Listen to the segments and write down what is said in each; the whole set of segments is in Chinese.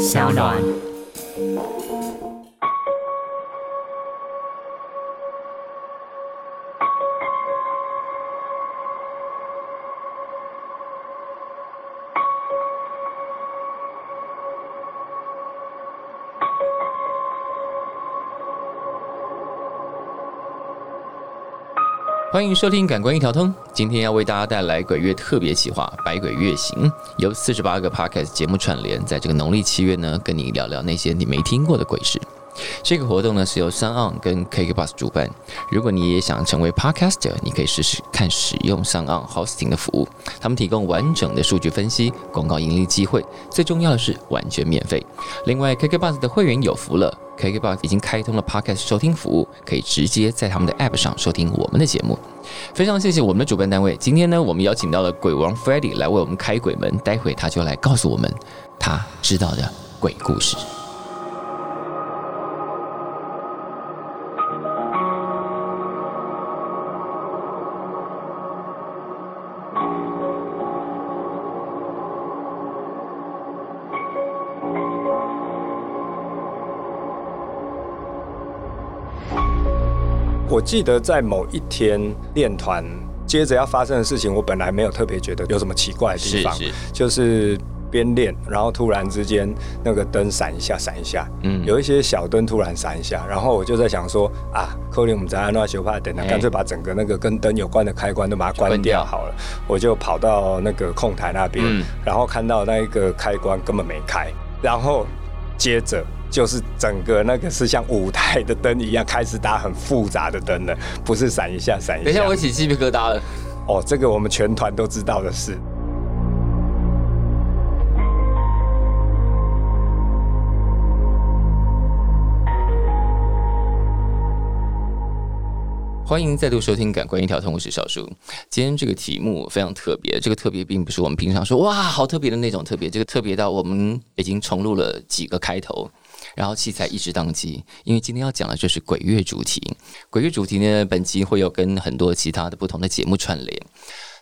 小暖。欢迎收听《感官一条通》，今天要为大家带来鬼月特别企划《百鬼月行》，由四十八个 podcast 节目串联，在这个农历七月呢，跟你聊聊那些你没听过的鬼事。这个活动呢是由三岸跟 KKBus 主办。如果你也想成为 podcaster，你可以试试看使用三岸 hosting 的服务，他们提供完整的数据分析、广告盈利机会，最重要的是完全免费。另外，KKBus 的会员有福了。KKBox 已经开通了 Podcast 收听服务，可以直接在他们的 App 上收听我们的节目。非常谢谢我们的主办单位。今天呢，我们邀请到了鬼王 f r e d d y 来为我们开鬼门，待会他就来告诉我们他知道的鬼故事。我记得在某一天练团，接着要发生的事情，我本来没有特别觉得有什么奇怪的地方，就是边练，然后突然之间那个灯闪一下，闪一下，嗯，有一些小灯突然闪一下，然后我就在想说啊，扣林我们在安诺修帕等，干脆把整个那个跟灯有关的开关都把它关掉好了，我就跑到那个控台那边，然后看到那一个开关根本没开，然后接着。就是整个那个是像舞台的灯一样，开始打很复杂的灯了，不是闪一下闪一下。等一下，我起鸡皮疙瘩了。哦，这个我们全团都知道的事。欢迎再度收听《感官一条通》，我是小叔。今天这个题目非常特别，这个特别并不是我们平常说哇好特别的那种特别，这个特别到我们已经重录了几个开头。然后器材一直宕机，因为今天要讲的就是鬼月主题。鬼月主题呢，本集会有跟很多其他的不同的节目串联。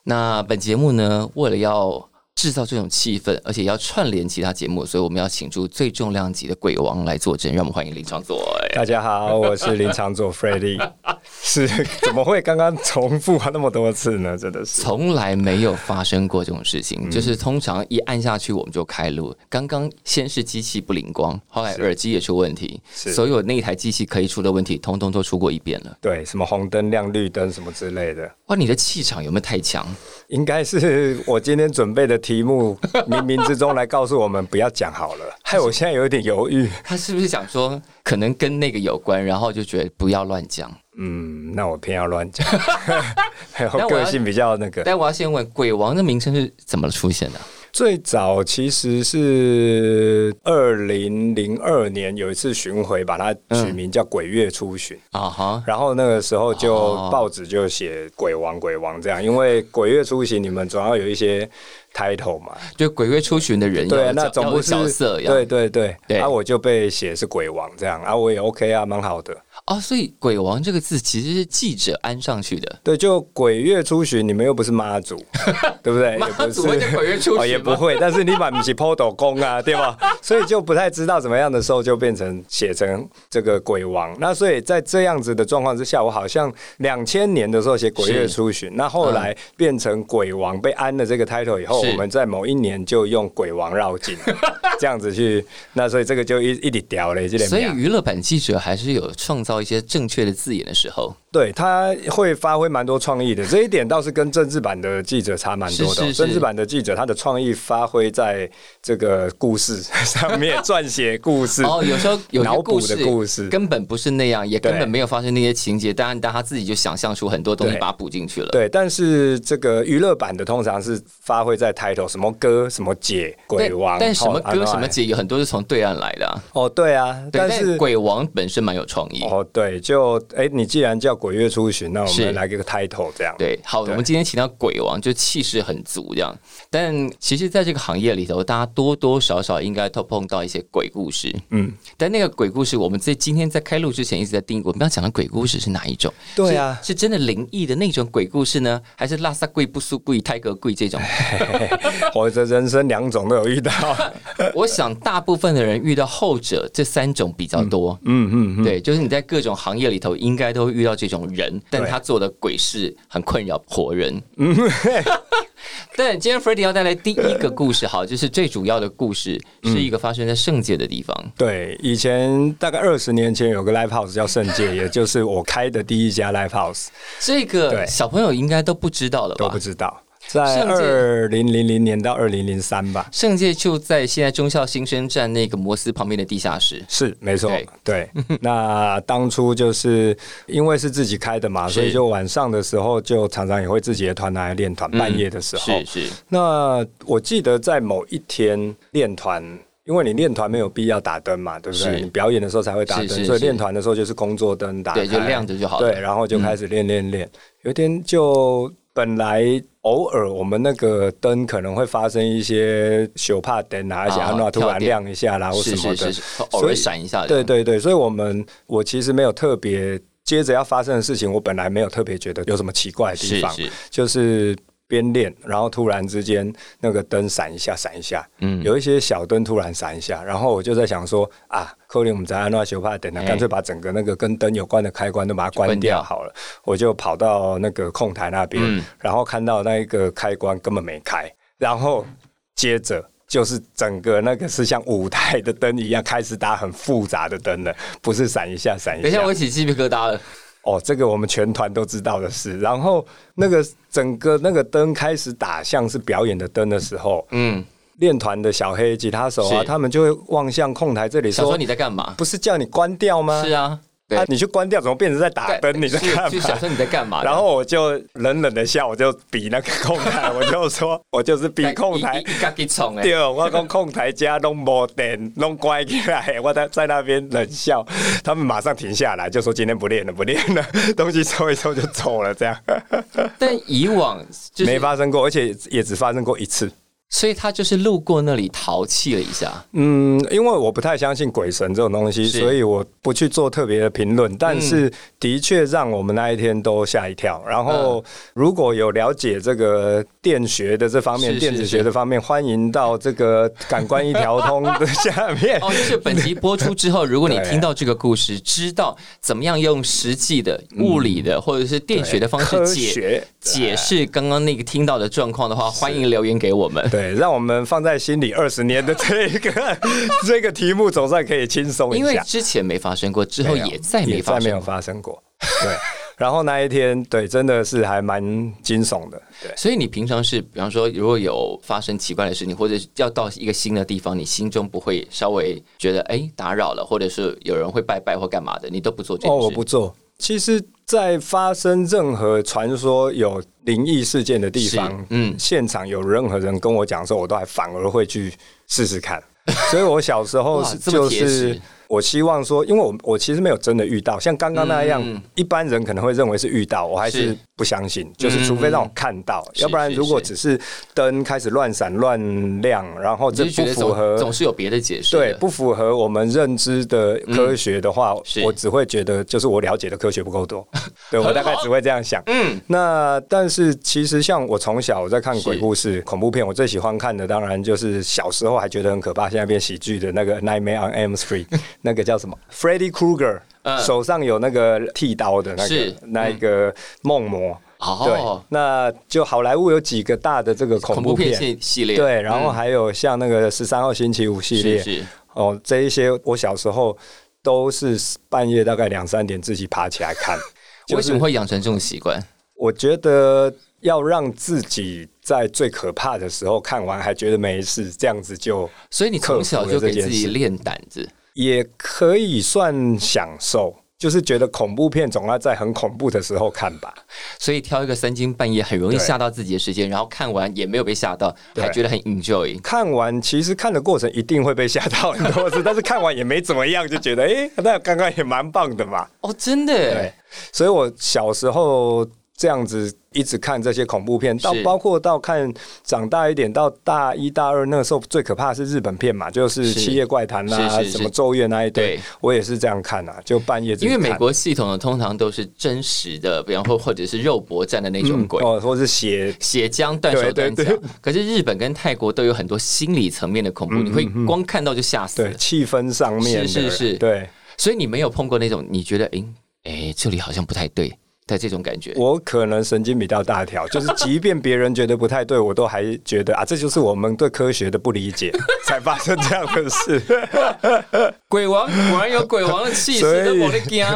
那本节目呢，为了要制造这种气氛，而且要串联其他节目，所以我们要请出最重量级的鬼王来坐镇。让我们欢迎林长佐。大家好，我是林长佐 Freddie。是怎么会刚刚重复那么多次呢？真的是从来没有发生过这种事情。就是通常一按下去我们就开录。刚刚先是机器不灵光，后来耳机也出问题，所有那一台机器可以出的问题，通通都出过一遍了。对，什么红灯亮绿灯什么之类的。哇，你的气场有没有太强？应该是我今天准备的题目，冥冥之中来告诉我们不要讲好了，害我现在有一点犹豫。他是不是想说可能跟那个有关，然后就觉得不要乱讲？嗯，那我偏要乱讲，我个性比较那个。但我要先问，鬼王的名称是怎么出现的？最早其实是二零零二年有一次巡回，把它取名叫“鬼月出巡”啊哈。然后那个时候就报纸就写“鬼王”“鬼王”这样，因为“鬼月出行”你们总要有一些 title 嘛，就“鬼鬼出巡”的人对，那总不是角色，对对对，然后我就被写是“鬼王”这样，啊，我也 OK 啊，蛮好的。哦，所以“鬼王”这个字其实是记者安上去的。对，就“鬼月初巡”，你们又不是妈祖，对不对？妈祖会叫“鬼月出巡”也不会。但是你把不是 PODO 公啊，对吧？所以就不太知道怎么样的时候，就变成写成这个“鬼王”。那所以在这样子的状况之下，我好像两千年的时候写“鬼月初巡”，那后来变成“鬼王”被安了这个 title 以后，我们在某一年就用“鬼王绕境” 这样子去。那所以这个就一一点掉了，所以娱乐版记者还是有创造。一些正确的字眼的时候。对他会发挥蛮多创意的，这一点倒是跟政治版的记者差蛮多的。政治版的记者他的创意发挥在这个故事上面，撰写故事 哦，有时候有脑补的故事根本不是那样，也根本没有发生那些情节，当然但他自己就想象出很多东西把它补进去了。对，但是这个娱乐版的通常是发挥在 title 什么歌什么姐鬼王，但什么歌什么姐有很多是从对岸来的。哦，对啊，但是鬼王本身蛮有创意。哦，对，就哎，你既然叫。鬼月出巡，那我们来个 title 这样。对，好，我们今天请到鬼王，就气势很足这样。但其实，在这个行业里头，大家多多少少应该都碰到一些鬼故事。嗯，但那个鬼故事，我们在今天在开录之前一直在定，我们要讲的鬼故事是哪一种？对啊，是真的灵异的那种鬼故事呢，还是拉萨贵不输贵泰格贵这种？我的人生两种都有遇到。我想大部分的人遇到后者这三种比较多。嗯嗯，对，就是你在各种行业里头应该都会遇到这种人，但他做的鬼事很困扰活人。嗯。但今天 Freddie 要带来第一个故事，好，就是最主要的故事是一个发生在圣界的地方。对，以前大概二十年前有个 Live House 叫圣界，也就是我开的第一家 Live House。这个小朋友应该都不知道了吧？都不知道。在二零零零年到二零零三吧，圣界就在现在中校新生站那个摩斯旁边的地下室。是，没错，对。那当初就是因为是自己开的嘛，所以就晚上的时候就常常也会自己的团来练团。半夜的时候，是是。那我记得在某一天练团，因为你练团没有必要打灯嘛，对不对？你表演的时候才会打灯，所以练团的时候就是工作灯打，对，就亮着就好了。对，然后就开始练练练。有一天就本来。偶尔我们那个灯可能会发生一些小帕灯啊，而且它突然亮一下啦，或什么的，偶尔闪一下。对对对，所以我们我其实没有特别接着要发生的事情，我本来没有特别觉得有什么奇怪的地方，就是。边练，然后突然之间那个灯闪一下，闪一下，嗯，有一些小灯突然闪一下，然后我就在想说啊，扣林我们在安诺修帕等，干脆把整个那个跟灯有关的开关都把它关掉好了。我就跑到那个控台那边，然后看到那一个开关根本没开，然后接着就是整个那个是像舞台的灯一样开始打很复杂的灯了，不是闪一下闪一下。等一下，我起鸡皮疙瘩了。哦，这个我们全团都知道的事。然后那个整个那个灯开始打像是表演的灯的时候，嗯，练团的小黑吉他手啊，他们就会望向控台这里说：“你在干嘛？不是叫你关掉吗？”是啊。啊！你去关掉，怎么变成在打灯？你在干嘛？就想说你在干嘛？然后我就冷冷的笑，我就比那个控台，我就说 我就是比控台。对，我讲控台家弄没电，弄乖起来，我在在那边冷笑，他们马上停下来，就说今天不练了，不练了，东西收一收就走了，这样。但以往没发生过，而且也只发生过一次。所以他就是路过那里淘气了一下。嗯，因为我不太相信鬼神这种东西，所以我不去做特别的评论。但是的确让我们那一天都吓一跳。然后如果有了解这个电学的这方面、电子学的方面，欢迎到这个感官一条通的 下面。哦，就是本集播出之后，如果你听到这个故事，知道怎么样用实际的物理的或者是电学的方式解解释刚刚那个听到的状况的话，欢迎留言给我们。对，让我们放在心里二十年的这个 这个题目，总算可以轻松一下。因为之前没发生过，之后也再没发没有发生过。对，然后那一天，对，真的是还蛮惊悚的。对，所以你平常是，比方说，如果有发生奇怪的事情，或者要到一个新的地方，你心中不会稍微觉得哎打扰了，或者是有人会拜拜或干嘛的，你都不做这件事。哦，我不做。其实，在发生任何传说有灵异事件的地方，嗯，现场有任何人跟我讲说，我都还反而会去试试看。所以我小时候 是就是。我希望说，因为我我其实没有真的遇到像刚刚那样，一般人可能会认为是遇到，我还是不相信。就是除非让我看到，要不然如果只是灯开始乱闪乱亮，然后这不符合，总是有别的解释。对，不符合我们认知的科学的话，我只会觉得就是我了解的科学不够多。对我大概只会这样想。嗯，那但是其实像我从小我在看鬼故事、恐怖片，我最喜欢看的当然就是小时候还觉得很可怕，现在变喜剧的那个《Nightmare on Elm Street》。那个叫什么？Freddy Krueger，手上有那个剃刀的那个那一个梦魔。对，那就好莱坞有几个大的这个恐怖片系列，对，然后还有像那个十三号星期五系列，哦，这一些我小时候都是半夜大概两三点自己爬起来看。为什么会养成这种习惯？我觉得要让自己在最可怕的时候看完还觉得没事，这样子就所以你从小就给自己练胆子。也可以算享受，就是觉得恐怖片总要在很恐怖的时候看吧。所以挑一个三更半夜很容易吓到自己的时间，然后看完也没有被吓到，还觉得很 enjoy。看完其实看的过程一定会被吓到很多次，但是看完也没怎么样，就觉得哎，那刚刚也蛮棒的嘛。哦，真的。对，所以我小时候。这样子一直看这些恐怖片，到包括到看长大一点，到大一大二那个时候最可怕的是日本片嘛，就是《七夜怪谈》啦，什么《咒怨》那一堆，我也是这样看啊，就半夜。因为美国系统的，通常都是真实的，比方说或者是肉搏战的那种鬼，哦，或是血血浆断手断脚。可是日本跟泰国都有很多心理层面的恐怖，你会光看到就吓死。对，气氛上面是是是，对。所以你没有碰过那种你觉得哎哎这里好像不太对。的这种感觉，我可能神经比较大条，就是即便别人觉得不太对，我都还觉得啊，这就是我们对科学的不理解，才发生这样的事。鬼王果然有鬼王的气势，都我的惊。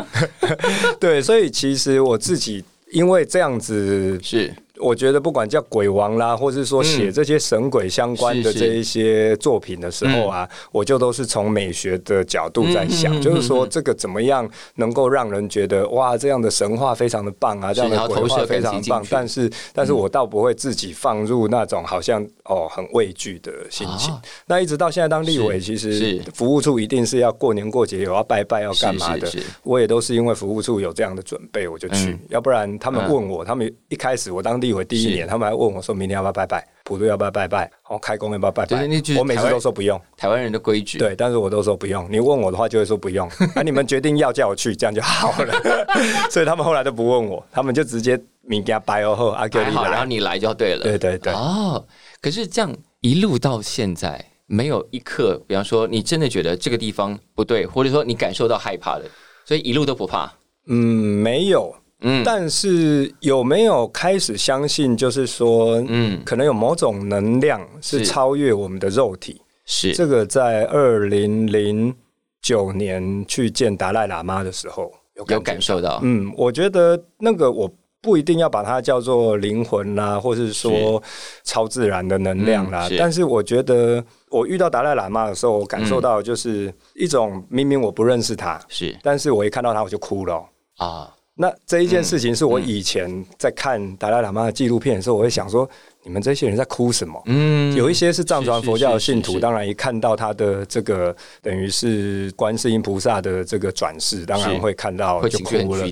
对，所以其实我自己因为这样子是。我觉得不管叫鬼王啦，或是说写这些神鬼相关的这一些作品的时候啊，我就都是从美学的角度在想，就是说这个怎么样能够让人觉得哇，这样的神话非常的棒啊，这样的鬼话非常棒。但是，但是我倒不会自己放入那种好像哦很畏惧的心情。那一直到现在当立委，其实服务处一定是要过年过节有要拜拜要干嘛的，我也都是因为服务处有这样的准备我就去，要不然他们问我，他们一开始我当地。为第一年，他们还问我说：“明天要不要拜拜？普渡要不要拜拜？然后开工要不要拜拜？”我每次都说不用，台湾人的规矩。对，但是我都说不用。你问我的话，就会说不用。那你们决定要叫我去，这样就好了。所以他们后来都不问我，他们就直接明天拜哦后阿哥你来，然后你来就对了。对对对。哦，可是这样一路到现在，没有一刻，比方说你真的觉得这个地方不对，或者说你感受到害怕的，所以一路都不怕。嗯，没有。嗯，但是有没有开始相信，就是说，嗯，可能有某种能量是超越我们的肉体？是。这个，在二零零九年去见达赖喇嘛的时候，有感受到。嗯，我觉得那个我不一定要把它叫做灵魂啦，或是说超自然的能量啦。但是我觉得，我遇到达赖喇嘛的时候，我感受到就是一种明明我不认识他，是，但是我一看到他我就哭了啊。那这一件事情是我以前在看达赖喇嘛的纪录片的时候，我会想说，你们这些人在哭什么？嗯，有一些是藏传佛教的信徒，当然一看到他的这个等于是观世音菩萨的这个转世，当然会看到就哭了。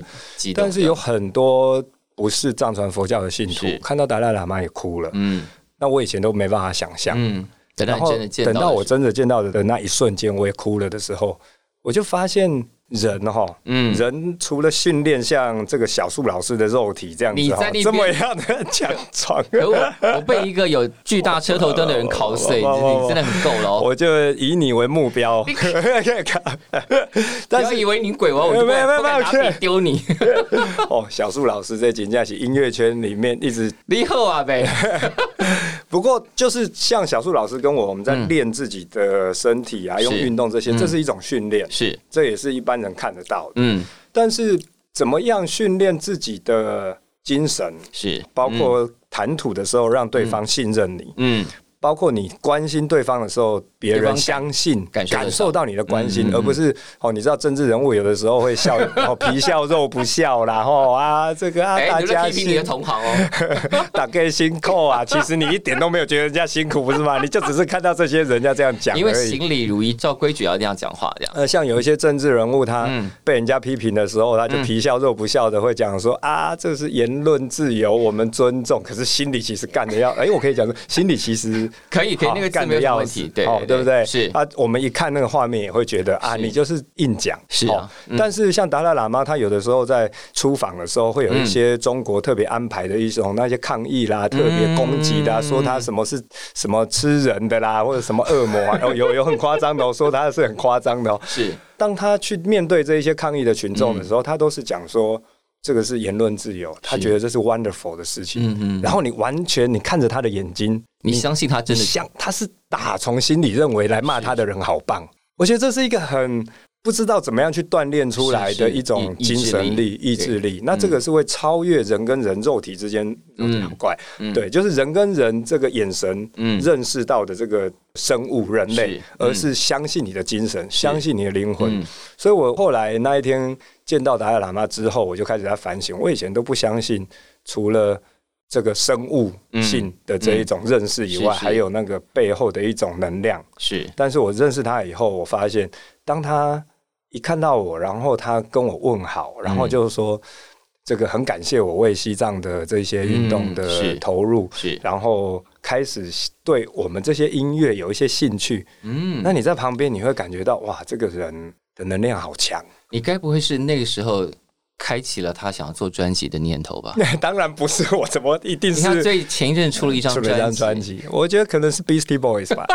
但是有很多不是藏传佛教的信徒，看到达赖喇嘛也哭了。嗯，那我以前都没办法想象。嗯，然后等到我真的见到的那一瞬间，我也哭了的时候，我就发现。人哈，嗯，人除了训练像这个小树老师的肉体这样子哈，这么样的强壮，我被一个有巨大车头灯的人烤碎，你真的很够了。我就以你为目标，但是以为你鬼王，我就没有没有拿笔丢你。哦，小树老师在紧架起音乐圈里面一直你好啊呗。不过就是像小树老师跟我，我们在练自己的身体啊，用运动这些，这是一种训练，是。这也是一般。人看得到的，嗯，但是怎么样训练自己的精神，是。包括谈吐的时候让对方信任你，嗯。包括你关心对方的时候，别人相信、感受到。你的关心，而不是哦，你知道政治人物有的时候会笑，哦皮笑肉不笑啦，吼啊，这个啊，大家批评你的同行哦，大概辛苦啊，其实你一点都没有觉得人家辛苦，不是吗？你就只是看到这些人家这样讲，因为行礼如仪，照规矩要这样讲话，这样。呃，像有一些政治人物，他被人家批评的时候，他就皮笑肉不笑的会讲说啊，这是言论自由，我们尊重，可是心里其实干的要，哎，我可以讲说，心里其实。可以，可以，那个干的要问题，对，对不对？是啊，我们一看那个画面，也会觉得啊，你就是硬讲，是啊。但是像达赖喇嘛，他有的时候在出访的时候，会有一些中国特别安排的一种那些抗议啦，特别攻击的，说他什么是什么吃人的啦，或者什么恶魔，有有有很夸张的，说他是很夸张的。是，当他去面对这一些抗议的群众的时候，他都是讲说。这个是言论自由，他觉得这是 wonderful 的事情。嗯嗯。然后你完全你看着他的眼睛，你相信他真的像他是打从心里认为来骂他的人好棒。我觉得这是一个很不知道怎么样去锻炼出来的一种精神力、意志力。那这个是会超越人跟人肉体之间，很怪。对，就是人跟人这个眼神认识到的这个生物人类，而是相信你的精神，相信你的灵魂。所以我后来那一天。见到达赖喇嘛之后，我就开始在反省。我以前都不相信，除了这个生物性的这一种认识以外，还有那个背后的一种能量。是，但是我认识他以后，我发现，当他一看到我，然后他跟我问好，然后就是说，这个很感谢我为西藏的这些运动的投入，是，然后开始对我们这些音乐有一些兴趣。嗯，那你在旁边你会感觉到哇，这个人的能量好强。你该不会是那个时候？开启了他想要做专辑的念头吧？那当然不是，我怎么一定是？他最前一阵出了一张专辑，我觉得可能是 Beastie Boys 吧。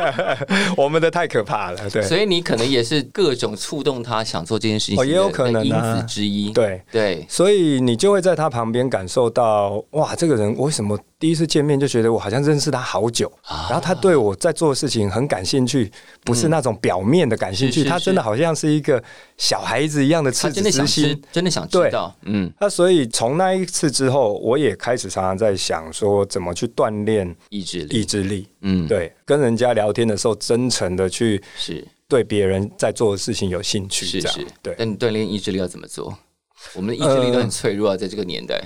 我们的太可怕了，对。所以你可能也是各种触动他想做这件事情，哦，也有可能因子之一。对对，所以你就会在他旁边感受到，哇，这个人为什么？第一次见面就觉得我好像认识他好久，然后他对我在做的事情很感兴趣，不是那种表面的感兴趣，他真的好像是一个小孩子一样的赤子之心，真的想知道。嗯，那所以从那一次之后，我也开始常常在想说，怎么去锻炼意志力？意志力，嗯，对，跟人家聊天的时候，真诚的去是对别人在做的事情有兴趣，是是，对。那你锻炼意志力要怎么做？我们的意志力都很脆弱啊，在这个年代。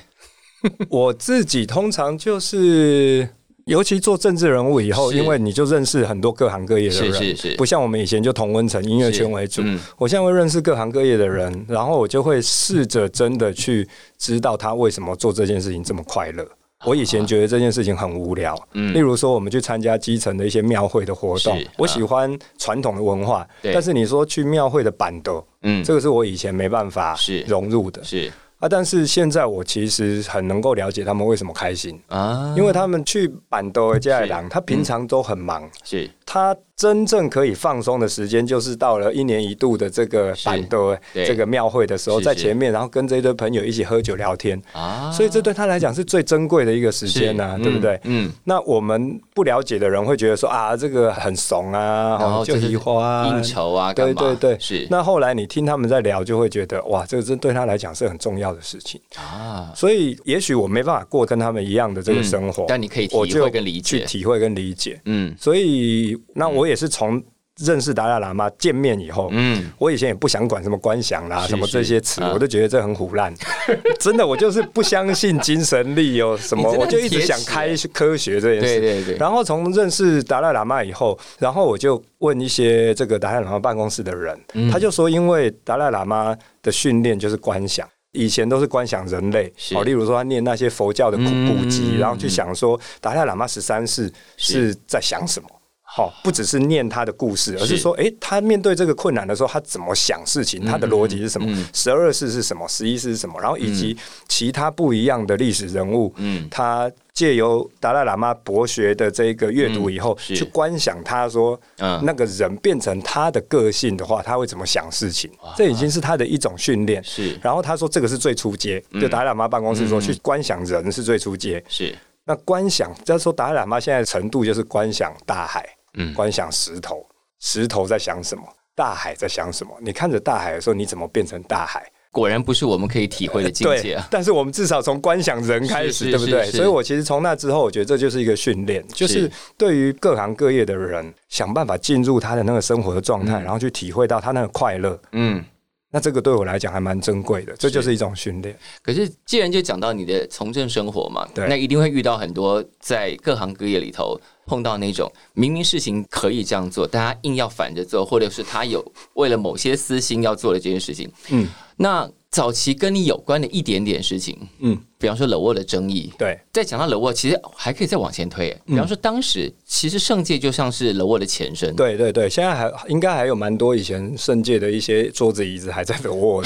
我自己通常就是，尤其做政治人物以后，因为你就认识很多各行各业的人，是是是，不像我们以前就同温层音乐圈为主。我现在会认识各行各业的人，然后我就会试着真的去知道他为什么做这件事情这么快乐。我以前觉得这件事情很无聊，嗯，例如说我们去参加基层的一些庙会的活动，我喜欢传统的文化，但是你说去庙会的板凳，嗯，这个是我以前没办法融入的，是。啊！但是现在我其实很能够了解他们为什么开心啊，因为他们去板斗的加尔他平常都很忙，是他。真正可以放松的时间，就是到了一年一度的这个板的这个庙会的时候，在前面，然后跟这一堆朋友一起喝酒聊天。啊，所以这对他来讲是最珍贵的一个时间呐，对不对？嗯，那我们不了解的人会觉得说啊，这个很怂啊，然后就移花应酬啊，对对对，是。那后来你听他们在聊，就会觉得哇，这个真对他来讲是很重要的事情。啊。所以也许我没办法过跟他们一样的这个生活，但你可以体会跟理解，去体会跟理解。嗯，所以那我。也是从认识达赖喇嘛见面以后，嗯，我以前也不想管什么观想啦，什么这些词，我都觉得这很胡乱。真的，我就是不相信精神力有什么，我就一直想开科学这件事。对对对。然后从认识达赖喇嘛以后，然后我就问一些这个达赖喇嘛办公室的人，他就说，因为达赖喇嘛的训练就是观想，以前都是观想人类，哦，例如说他念那些佛教的古古籍，然后去想说达赖喇嘛十三世是在想什么。好，不只是念他的故事，而是说，哎，他面对这个困难的时候，他怎么想事情？他的逻辑是什么？十二世是什么？十一世是什么？然后以及其他不一样的历史人物，嗯，他借由达赖喇嘛博学的这个阅读以后，去观想他说，那个人变成他的个性的话，他会怎么想事情？这已经是他的一种训练。是，然后他说，这个是最初阶，就达赖喇嘛办公室说，去观想人是最初阶。是，那观想，就是说达赖喇嘛现在的程度就是观想大海。嗯，观想石头，石头在想什么？大海在想什么？你看着大海的时候，你怎么变成大海？果然不是我们可以体会的境界啊！但是我们至少从观想人开始，对不对？所以我其实从那之后，我觉得这就是一个训练，就是对于各行各业的人，想办法进入他的那个生活的状态，然后去体会到他那个快乐。嗯。那这个对我来讲还蛮珍贵的，这就是一种训练。可是既然就讲到你的从政生活嘛，那一定会遇到很多在各行各业里头碰到那种明明事情可以这样做，大家硬要反着做，或者是他有为了某些私心要做的这件事情。嗯，那。早期跟你有关的一点点事情，嗯，比方说冷沃的争议，对，再讲到冷沃，其实还可以再往前推，比方说当时其实圣界就像是冷沃的前身，对对对，现在还应该还有蛮多以前圣界的一些桌子椅子还在冷沃，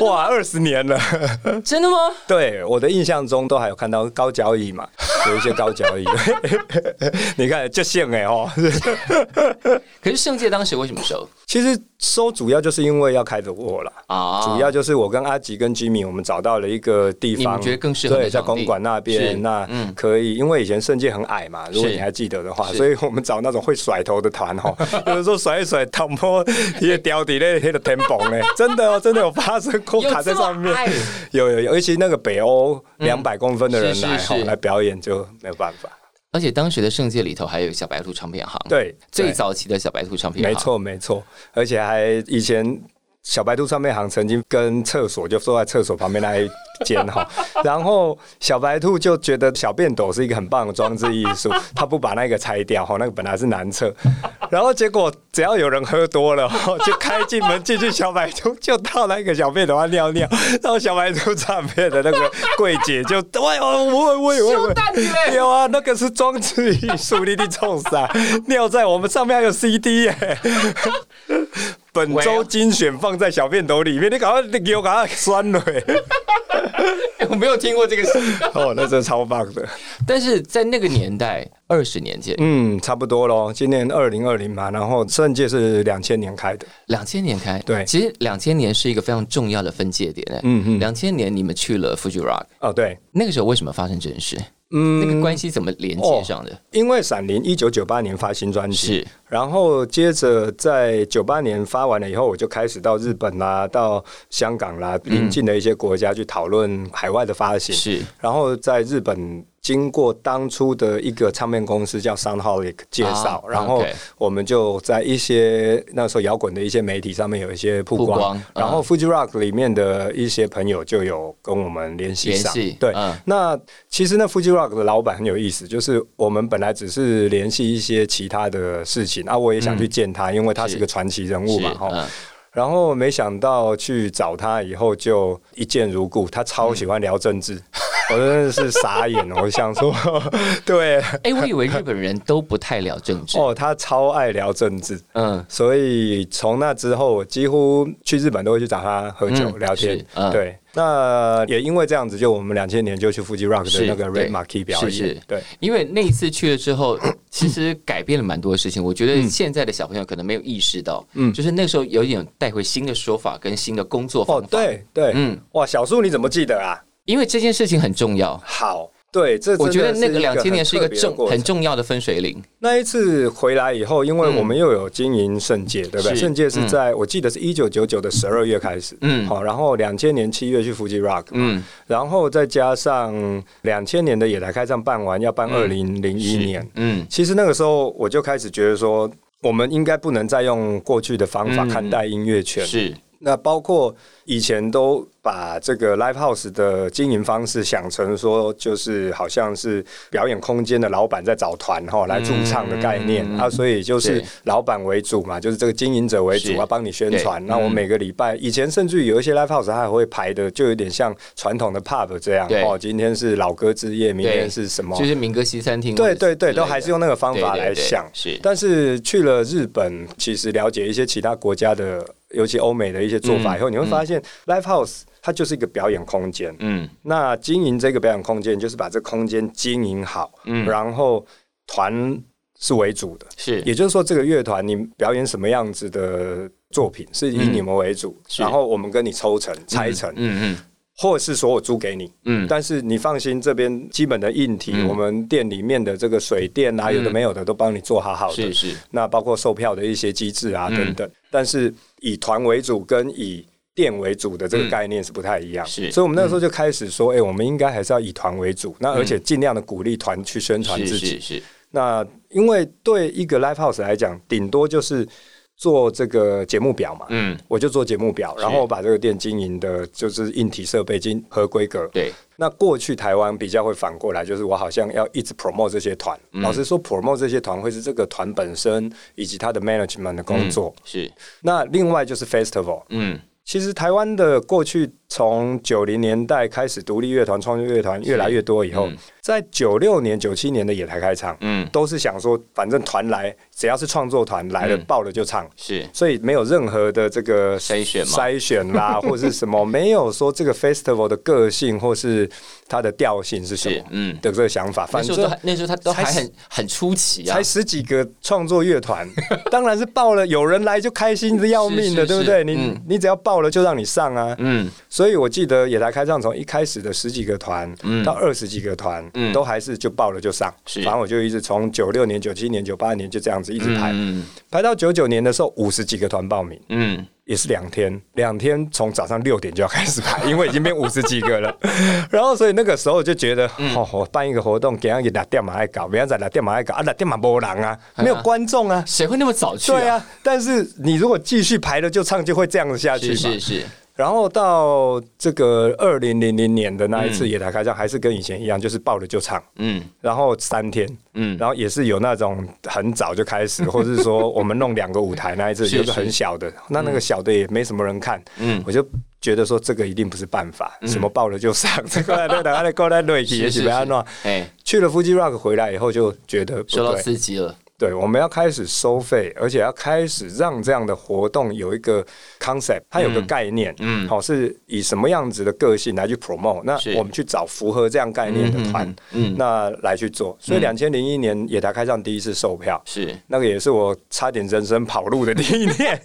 哇，二十年了，真的吗？对，我的印象中都还有看到高脚椅嘛，有一些高脚椅，你看就像哎哦，可是圣界当时为什么收？其实收主要就是因为要开着沃了啊，主要就是我跟阿吉跟吉米，我们找到了一个地方，觉得更适合在公馆那边，那可以，因为以前圣界很矮嘛，如果你还记得的话，所以我们找那种会甩头的团哈，有的时候甩一甩，头摸也掉底嘞，那个天崩嘞，真的哦，真的有发生过卡在上面，有有有，尤其那个北欧两百公分的人来哈来表演就没有办法。而且当时的圣界里头还有小白兔唱片行，对，最早期的小白兔唱片行，没错没错。而且还以前小白兔唱片行曾经跟厕所就坐在厕所旁边那一间哈，然后小白兔就觉得小便斗是一个很棒的装置艺术，他不把那个拆掉哈，那个本来是男厕，然后结果只要有人喝多了，就开进门进去，小白兔就到那个小便斗上尿尿，然后小白兔上面的那个柜姐就喂喂喂喂喂，有啊，那个是装置艺术，你你冲啥？尿在我们上面还有 CD 耶。本周精选放在小便斗里面，你赶快给我搞快酸了。我没有听过这个事 哦，那真的超棒的。但是在那个年代，二十年前，嗯，差不多咯。今年二零二零嘛，然后圣界是两千年开的，两千年开。对，其实两千年是一个非常重要的分界点。嗯嗯，两千年你们去了 Fuji Rock，哦，对，那个时候为什么发生这件事？嗯，那个关系怎么连接上的？因为闪灵一九九八年发新专辑，是，然后接着在九八年发完了以后，我就开始到日本啦，到香港啦，邻近的一些国家去讨论海外的发行，是，然后在日本。经过当初的一个唱片公司叫 Soundholic 介绍，然后我们就在一些那时候摇滚的一些媒体上面有一些曝光，然后 Fuji Rock 里面的一些朋友就有跟我们联系上。对，那其实那 Fuji Rock 的老板很有意思，就是我们本来只是联系一些其他的事情啊，我也想去见他，因为他是个传奇人物嘛，哈。然后没想到去找他以后就一见如故，他超喜欢聊政治。我真的是傻眼了，我想说，对，哎，我以为日本人都不太聊政治哦，他超爱聊政治，嗯，所以从那之后，我几乎去日本都会去找他喝酒聊天，对。那也因为这样子，就我们两千年就去 Fuji Rock 的那个 Red Marquee 表演，是对，因为那一次去了之后，其实改变了蛮多事情。我觉得现在的小朋友可能没有意识到，嗯，就是那时候有点带回新的说法跟新的工作方法，对对，嗯，哇，小树你怎么记得啊？因为这件事情很重要。好，对，这我觉得那个两千年是一个重很重要的分水岭。那一次回来以后，因为我们又有经营圣界，对不对？圣界是在我记得是一九九九的十二月开始，嗯，好，然后两千年七月去 Fuji Rock，嗯，然后再加上两千年的野台开唱办完，要办二零零一年，嗯，其实那个时候我就开始觉得说，我们应该不能再用过去的方法看待音乐圈，是。那包括以前都把这个 live house 的经营方式想成说，就是好像是表演空间的老板在找团哈来驻唱的概念啊，所以就是老板为主嘛，就是这个经营者为主，啊帮你宣传。那我每个礼拜以前甚至有一些 live house 他还会排的，就有点像传统的 pub 这样哦。今天是老歌之夜，明天是什么？就是民歌西餐厅。对对对，都还是用那个方法来想。是，但是去了日本，其实了解一些其他国家的。尤其欧美的一些做法以后，你会发现，live house 它就是一个表演空间。嗯，那经营这个表演空间，就是把这空间经营好。嗯，然后团是为主的，是，也就是说，这个乐团你表演什么样子的作品，是以你们为主，然后我们跟你抽成、拆成。嗯嗯。或者是说我租给你，嗯，但是你放心，这边基本的硬体，我们店里面的这个水电啊，有的没有的都帮你做好好的，是是。那包括售票的一些机制啊等等，但是以团为主跟以店为主的这个概念是不太一样，是。所以我们那时候就开始说，哎，我们应该还是要以团为主，那而且尽量的鼓励团去宣传自己，是。那因为对一个 live house 来讲，顶多就是。做这个节目表嘛，嗯，我就做节目表，然后我把这个店经营的，就是硬体设备经合规格。对，那过去台湾比较会反过来，就是我好像要一直 promote 这些团。老实说，promote 这些团会是这个团本身以及他的 management 的工作。是，那另外就是 festival。嗯，其实台湾的过去从九零年代开始，独立乐团、创作乐团越来越多以后。在九六年、九七年的野台开唱，嗯，都是想说，反正团来，只要是创作团来了，报了就唱，是，所以没有任何的这个筛选、筛选啦，或者是什么，没有说这个 festival 的个性或是它的调性是什么，嗯，的这个想法。反正那时候他都还很很出奇啊，才十几个创作乐团，当然是报了，有人来就开心的要命的，对不对？你你只要报了就让你上啊，嗯。所以我记得野台开唱从一开始的十几个团，到二十几个团。嗯，都还是就报了就上，反正我就一直从九六年、九七年、九八年就这样子一直排，排到九九年的时候五十几个团报名，嗯。也是两天，两天从早上六点就要开始排，因为已经变五十几个了。然后所以那个时候就觉得，哦，我办一个活动，给人家打电马来搞，别人在打电马来搞啊，打电马没人啊，没有观众啊，谁会那么早去？对啊，但是你如果继续排了就唱，就会这样子下去嘛。是是。然后到这个二零零零年的那一次野台开唱，还是跟以前一样，就是报了就唱。嗯。然后三天。嗯。然后也是有那种很早就开始，或者是说我们弄两个舞台那一次，就是很小的。那那个小的也没什么人看。嗯。我就觉得说这个一定不是办法，什么爆了就上，这个对的，来过来累起也许不要弄。哎。去了腹肌 rock 回来以后，就觉得受到刺激了。对，我们要开始收费，而且要开始让这样的活动有一个 concept，它有个概念，嗯，好，是以什么样子的个性来去 promote，那我们去找符合这样概念的团，嗯，那来去做。所以两千零一年野台开唱第一次售票，是。那个也是我差点人生跑路的第一年，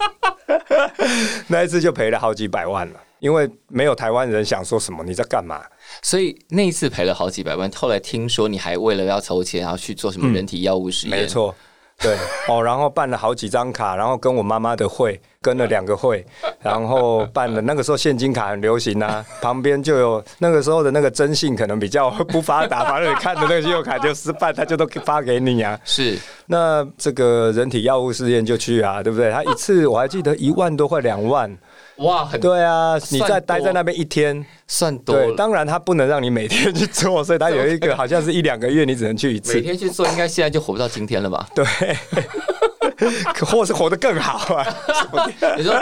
那一次就赔了好几百万了，因为没有台湾人想说什么你在干嘛。所以那一次赔了好几百万，后来听说你还为了要筹钱，然后去做什么人体药物实验？没错，对 哦，然后办了好几张卡，然后跟我妈妈的会跟了两个会，然后办了那个时候现金卡很流行啊，旁边就有那个时候的那个征信可能比较不发达，反正你看的那个信用卡就失败，他就都发给你啊。是，那这个人体药物试验就去啊，对不对？他一次我还记得一万多块两万。哇，很对啊，你在待在那边一天算多。对，当然他不能让你每天去做，所以他有一个好像是一两个月你只能去一次。每天去做，应该现在就活不到今天了吧？对。或是活得更好啊！你说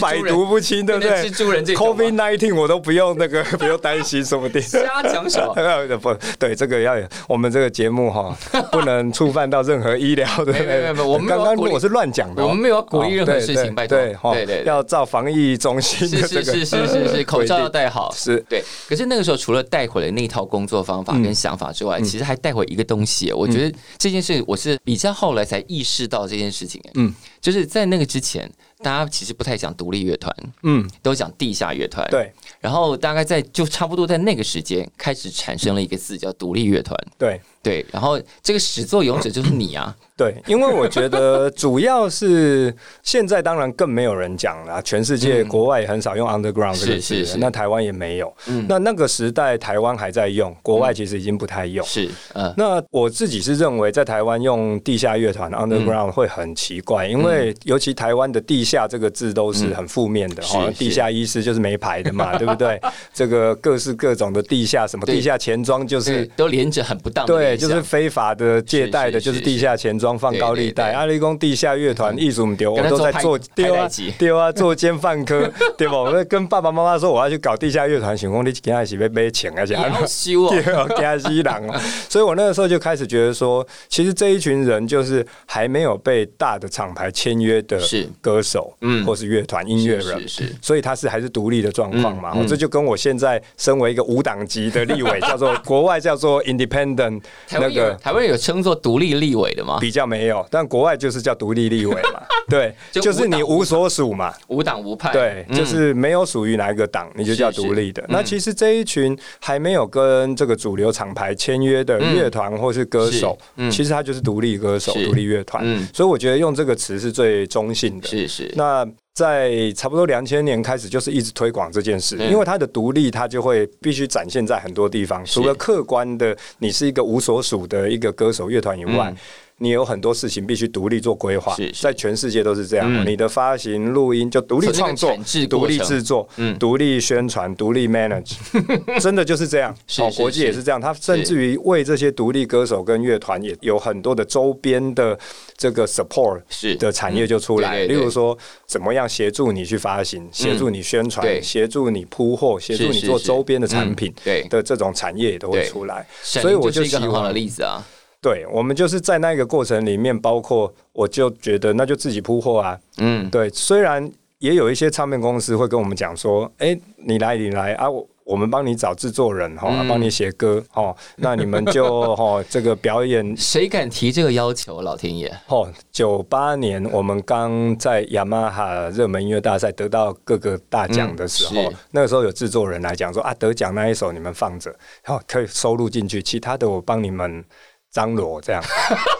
百毒不侵，对不对？蜘蛛人这 COVID nineteen 我都不用那个，不用担心，说不定。瞎讲什么？不对，这个要我们这个节目哈，不能触犯到任何医疗的。没有没有，我们刚刚我是乱讲的，我们没有鼓励任何事情，拜托。对对，要照防疫中心的这个是是是是是，口罩要戴好。是对。可是那个时候，除了带回了那套工作方法跟想法之外，其实还带回一个东西。我觉得这件事，我是比较后来才意识到这件事情。嗯。就是在那个之前，大家其实不太讲独立乐团，嗯，都讲地下乐团。对，然后大概在就差不多在那个时间开始产生了一个字叫独立乐团。对。对，然后这个始作俑者就是你啊。对，因为我觉得主要是现在当然更没有人讲了，全世界国外也很少用 underground 这个词，那台湾也没有。嗯，那那个时代台湾还在用，国外其实已经不太用。是，嗯。那我自己是认为在台湾用地下乐团 underground 会很奇怪，因为尤其台湾的地下这个字都是很负面的，哦，地下医师就是没牌的嘛，对不对？这个各式各种的地下什么地下钱庄就是都连着很不当。对，就是非法的借贷的，就是地下钱庄。放高利贷，阿里工地下乐团艺术唔丢，我都在做丢啊丢啊，做奸犯科，对吧？我跟爸爸妈妈说我要去搞地下乐团，想讲你今下是要买钱而且还要修哦，加西郎哦。所以我那个时候就开始觉得说，其实这一群人就是还没有被大的厂牌签约的歌手，嗯，或是乐团音乐人，是，所以他是还是独立的状况嘛。这就跟我现在身为一个无党籍的立委，叫做国外叫做 independent，那个台湾有称作独立立委的吗？比较。没有，但国外就是叫独立立委嘛，对，就是你无所属嘛，无党无派，对，就是没有属于哪一个党，你就叫独立的。那其实这一群还没有跟这个主流厂牌签约的乐团或是歌手，其实他就是独立歌手、独立乐团。所以我觉得用这个词是最中性的。是是。那在差不多两千年开始，就是一直推广这件事，因为它的独立，它就会必须展现在很多地方，除了客观的你是一个无所属的一个歌手乐团以外。你有很多事情必须独立做规划，在全世界都是这样。你的发行、录音就独立创作、独立制作、独立宣传、独立 manage，真的就是这样。哦，国际也是这样。他甚至于为这些独立歌手跟乐团也有很多的周边的这个 support 的产业就出来。例如说，怎么样协助你去发行、协助你宣传、协助你铺货、协助你做周边的产品的这种产业也都会出来。所以我就一个很好的例子啊。对，我们就是在那个过程里面，包括我就觉得那就自己铺货啊。嗯，对，虽然也有一些唱片公司会跟我们讲说，哎，你来，你来啊，我我们帮你找制作人哈，帮你写歌哈，那你们就 哈这个表演。谁敢提这个要求？老天爷！哦，九八年我们刚在雅马哈热门音乐大赛得到各个大奖的时候，那个时候有制作人来讲说啊，得奖那一首你们放着，然后可以收录进去，其他的我帮你们。张罗这样，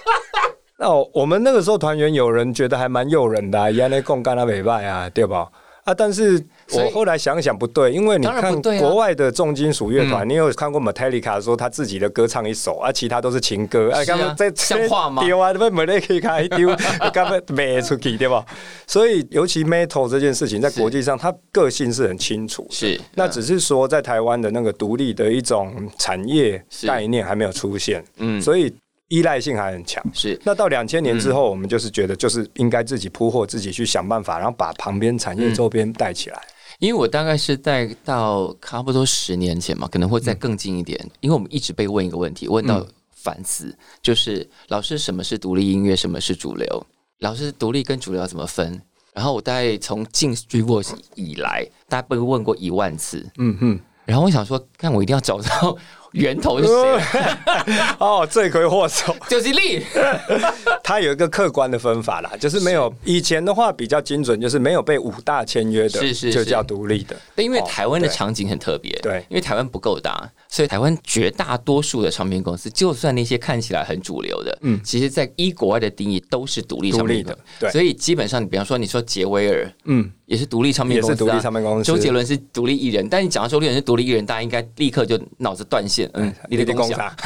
那我们那个时候团员有人觉得还蛮诱人的，原来共干了尾拜啊，对吧？啊，但是我后来想想不对，因为你看国外的重金属乐团，你有看过 Metallica 说他自己的歌唱一首，啊，其他都是情歌，啊，刚刚在像话吗？丢啊，被 Metallica 丢，刚刚卖出去对吧？所以尤其 Metal 这件事情，在国际上，它个性是很清楚，是那只是说在台湾的那个独立的一种产业概念还没有出现，嗯，所以。依赖性还很强，是。那到两千年之后，我们就是觉得，就是应该自己铺货，自己去想办法，然后把旁边产业周边带起来。因为我大概是在到差不多十年前嘛，可能会再更近一点。因为我们一直被问一个问题，问到烦死，就是老师什么是独立音乐，什么是主流？老师独立跟主流要怎么分？然后我大概从进 Street Voice 以来，大概被问过一万次。嗯哼。然后我想说，看我一定要找到。源头是谁？哦，罪魁祸首就是力。他有一个客观的分法啦，就是没有以前的话比较精准，就是没有被五大签约的，是是就叫独立的。因为台湾的场景很特别，对，因为台湾不够大，所以台湾绝大多数的唱片公司，就算那些看起来很主流的，嗯，其实在一国外的定义都是独立唱片的。对，所以基本上，你比方说你说杰威尔，嗯，也是独立唱片公司，也是独立唱片公司。周杰伦是独立艺人，但你讲到周杰伦是独立艺人，大家应该立刻就脑子断线。嗯，你的工厂。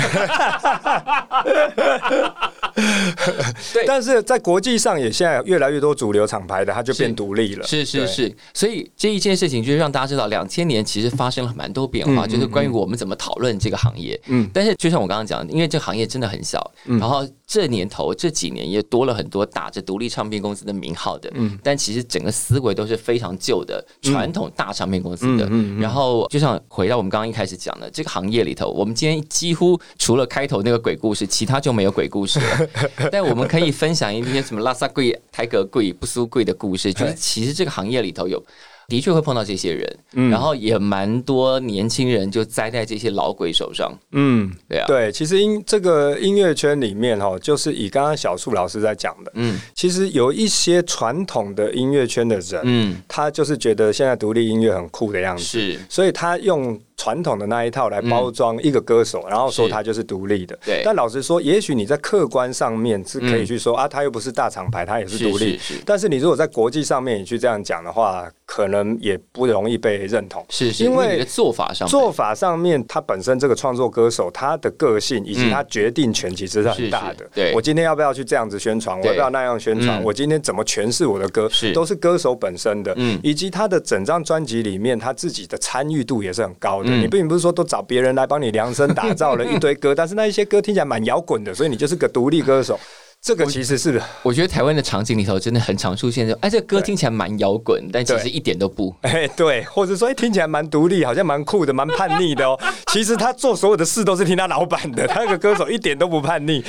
对，但是在国际上也现在越来越多主流厂牌的，它就变独立了。是是是，所以这一件事情就是让大家知道，两千年其实发生了蛮多变化，就是关于我们怎么讨论这个行业。嗯，但是就像我刚刚讲，因为这个行业真的很小，然后这年头这几年也多了很多打着独立唱片公司的名号的，嗯，但其实整个思维都是非常旧的传统大唱片公司的。然后就像回到我们刚刚一开始讲的这个行业里头。我们今天几乎除了开头那个鬼故事，其他就没有鬼故事了。但我们可以分享一些什么拉萨贵、台格贵、不苏贵的故事，就是其实这个行业里头有。的确会碰到这些人，然后也蛮多年轻人就栽在这些老鬼手上。嗯，对啊，对，其实音这个音乐圈里面哈，就是以刚刚小树老师在讲的，嗯，其实有一些传统的音乐圈的人，嗯，他就是觉得现在独立音乐很酷的样子，是，所以他用传统的那一套来包装一个歌手，然后说他就是独立的。对，但老实说，也许你在客观上面是可以去说啊，他又不是大厂牌，他也是独立。是，但是你如果在国际上面你去这样讲的话，可能也不容易被认同，是因为做法上做法上面，他本身这个创作歌手他的个性以及他决定权其实是很大的。对，我今天要不要去这样子宣传，我要不要那样宣传，我今天怎么诠释我的歌，都是歌手本身的，嗯，以及他的整张专辑里面他自己的参与度也是很高的。你并不是说都找别人来帮你量身打造了一堆歌，但是那一些歌听起来蛮摇滚的，所以你就是个独立歌手。这个其实是，我觉得台湾的场景里头真的很常出现，就哎，这歌听起来蛮摇滚，但其实一点都不。哎，对，或者说哎听起来蛮独立，好像蛮酷的，蛮叛逆的哦。其实他做所有的事都是听他老板的，他那个歌手一点都不叛逆。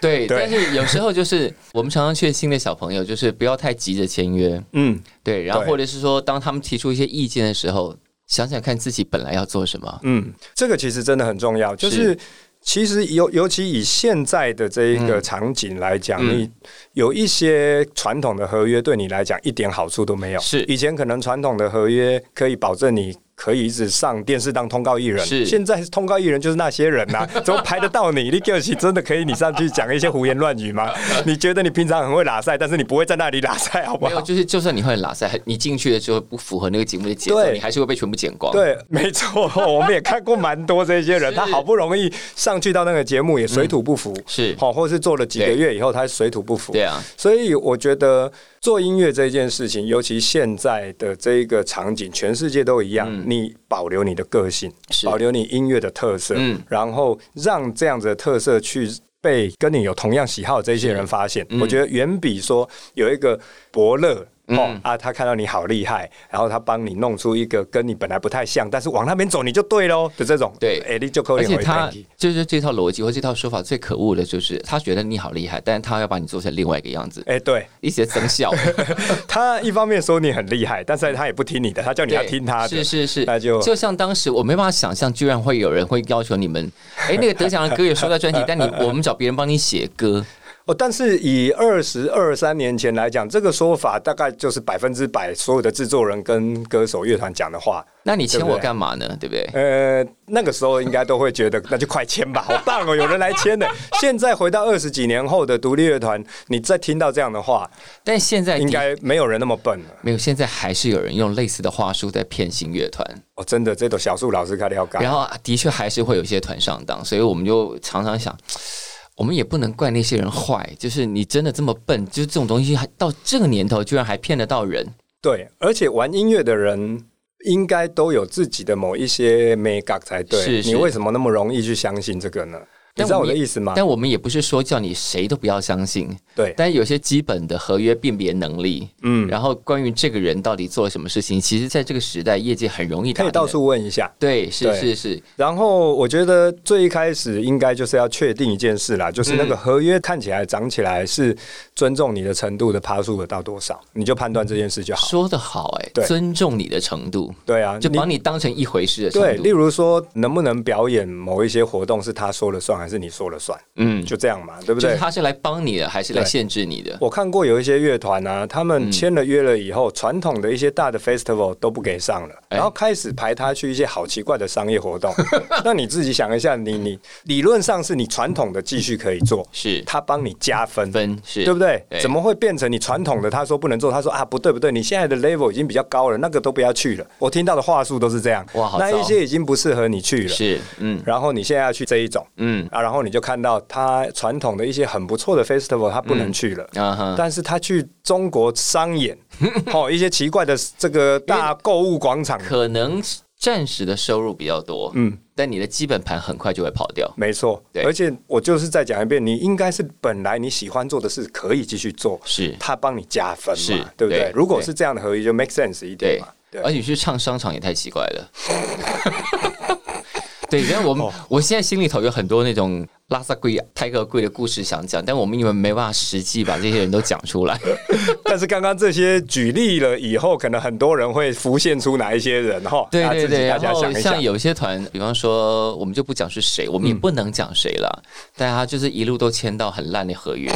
对，但是有时候就是我们常常劝新的小朋友，就是不要太急着签约。嗯，对，然后或者是说，当他们提出一些意见的时候，想想看自己本来要做什么。嗯，这个其实真的很重要，就是。其实尤尤其以现在的这一个场景来讲，你有一些传统的合约对你来讲一点好处都没有。是以前可能传统的合约可以保证你。可以一直上电视当通告艺人，是现在通告艺人就是那些人呐，怎么排得到你？你给起真的可以你上去讲一些胡言乱语吗？你觉得你平常很会拉赛，但是你不会在那里拉赛，好不好？没有，就是就算你会拉赛，你进去的时候不符合那个节目的节奏，你还是会被全部剪光。对，没错，我们也看过蛮多这些人，他好不容易上去到那个节目也水土不服，是好，或者是做了几个月以后他水土不服。对啊，所以我觉得。做音乐这件事情，尤其现在的这一个场景，全世界都一样。你保留你的个性，保留你音乐的特色，然后让这样子的特色去被跟你有同样喜好的这些人发现，我觉得远比说有一个伯乐。哦啊，他看到你好厉害，然后他帮你弄出一个跟你本来不太像，但是往那边走你就对喽的这种。对，哎，你就可以。而且他就是这套逻辑或这套说法最可恶的就是他觉得你好厉害，但是他要把你做成另外一个样子。哎，对，一些增效。他一方面说你很厉害，但是他也不听你的，他叫你要听他的。是是是，那就就像当时我没办法想象，居然会有人会要求你们，哎，那个得奖的歌也收在专辑，但你我们找别人帮你写歌。哦，但是以二十二三年前来讲，这个说法大概就是百分之百所有的制作人跟歌手乐团讲的话。那你签我干嘛呢？对不对？呃，那个时候应该都会觉得，那就快签吧，好棒哦，有人来签的。现在回到二十几年后的独立乐团，你再听到这样的话，但现在应该没有人那么笨了。没有，现在还是有人用类似的话术在骗新乐团。哦，真的，这都小树老师开的要干。然后的确还是会有些团上当，所以我们就常常想。我们也不能怪那些人坏，就是你真的这么笨，就是这种东西还到这个年头，居然还骗得到人。对，而且玩音乐的人应该都有自己的某一些美感才对。你为什么那么容易去相信这个呢？你知道我的意思吗？但我们也不是说叫你谁都不要相信，对。但有些基本的合约辨别能力，嗯，然后关于这个人到底做了什么事情，其实在这个时代，业界很容易可以到处问一下。对，是是是。然后我觉得最一开始应该就是要确定一件事啦，就是那个合约看起来涨起来是尊重你的程度的爬数到多少，你就判断这件事就好。说的好，哎，尊重你的程度，对啊，就把你当成一回事的程度。对，例如说能不能表演某一些活动是他说了算，还是你说了算？嗯，就这样嘛，对不对？他是来帮你的，还是来限制你的？我看过有一些乐团啊，他们签了约了以后，传统的一些大的 festival 都不给上了，然后开始排他去一些好奇怪的商业活动。那你自己想一下，你你理论上是你传统的继续可以做，是他帮你加分分，是对不对？怎么会变成你传统的？他说不能做，他说啊不对不对，你现在的 level 已经比较高了，那个都不要去了。我听到的话术都是这样，哇，那一些已经不适合你去了，是嗯，然后你现在要去这一种，嗯啊，然后你就看到。他传统的一些很不错的 festival，他不能去了，但是他去中国商演，哦，一些奇怪的这个大购物广场，可能暂时的收入比较多，嗯，但你的基本盘很快就会跑掉，没错，而且我就是再讲一遍，你应该是本来你喜欢做的事可以继续做，是。他帮你加分嘛，对不对？如果是这样的合约，就 make sense 一点嘛，对，而且去唱商场也太奇怪了。对，然后我们我现在心里头有很多那种拉萨贵、泰戈贵的故事想讲，但我们因为没办法实际把这些人都讲出来。但是刚刚这些举例了以后，可能很多人会浮现出哪一些人哈？对对对，然后像有些团，比方说我们就不讲是谁，我们也不能讲谁了，但他就是一路都签到很烂的合约，